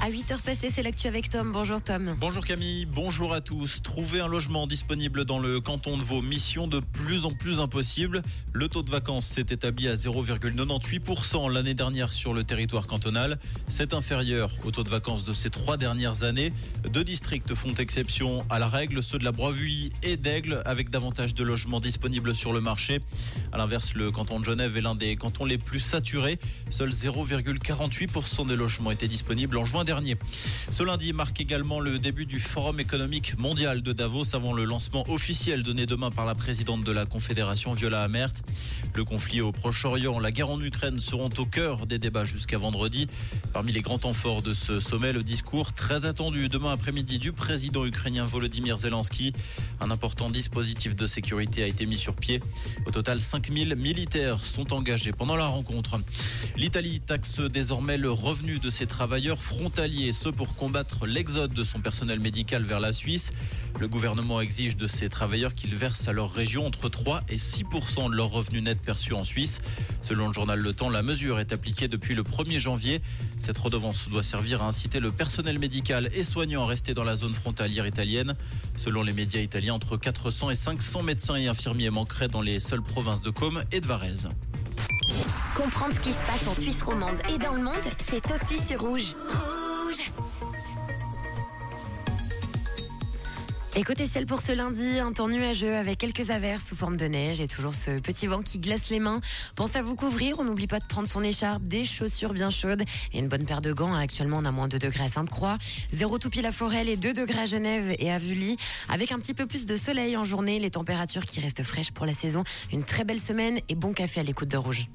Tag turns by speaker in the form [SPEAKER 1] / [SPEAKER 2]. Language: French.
[SPEAKER 1] À 8h passées, c'est l'actu avec Tom. Bonjour Tom.
[SPEAKER 2] Bonjour Camille, bonjour à tous. Trouver un logement disponible dans le canton de Vaud, mission de plus en plus impossible. Le taux de vacances s'est établi à 0,98% l'année dernière sur le territoire cantonal. C'est inférieur au taux de vacances de ces trois dernières années. Deux districts font exception à la règle, ceux de la Broivuille et d'Aigle, avec davantage de logements disponibles sur le marché. À l'inverse, le canton de Genève est l'un des cantons les plus saturés. Seuls 0,48% des logements étaient disponibles en juin Ce lundi marque également le début du Forum économique mondial de Davos avant le lancement officiel donné demain par la présidente de la Confédération, Viola Amert. Le conflit au Proche-Orient, la guerre en Ukraine seront au cœur des débats jusqu'à vendredi. Parmi les grands temps de ce sommet, le discours très attendu demain après-midi du président ukrainien Volodymyr Zelensky. Un important dispositif de sécurité a été mis sur pied. Au total, 5000 militaires sont engagés pendant la rencontre. L'Italie taxe désormais le revenu de ses travailleurs frontaliers, ce pour combattre l'exode de son personnel médical vers la Suisse. Le gouvernement exige de ces travailleurs qu'ils versent à leur région entre 3 et 6% de leurs revenus nets perçus en Suisse. Selon le journal Le Temps, la mesure est appliquée depuis le 1er janvier. Cette redevance doit servir à inciter le personnel médical et soignant à rester dans la zone frontalière italienne. Selon les médias italiens, entre 400 et 500 médecins et infirmiers manqueraient dans les seules provinces de Côme et de Varese.
[SPEAKER 1] Comprendre ce qui se passe en Suisse romande et dans le monde, c'est aussi sur Rouge. Et côté ciel pour ce lundi, un temps nuageux avec quelques averses sous forme de neige et toujours ce petit vent qui glace les mains. Pensez à vous couvrir, on n'oublie pas de prendre son écharpe, des chaussures bien chaudes et une bonne paire de gants. Actuellement, on a moins 2 degrés à Sainte-Croix, 0 tout la forêt et 2 degrés à Genève et à Vully. Avec un petit peu plus de soleil en journée, les températures qui restent fraîches pour la saison. Une très belle semaine et bon café à l'écoute de Rouge.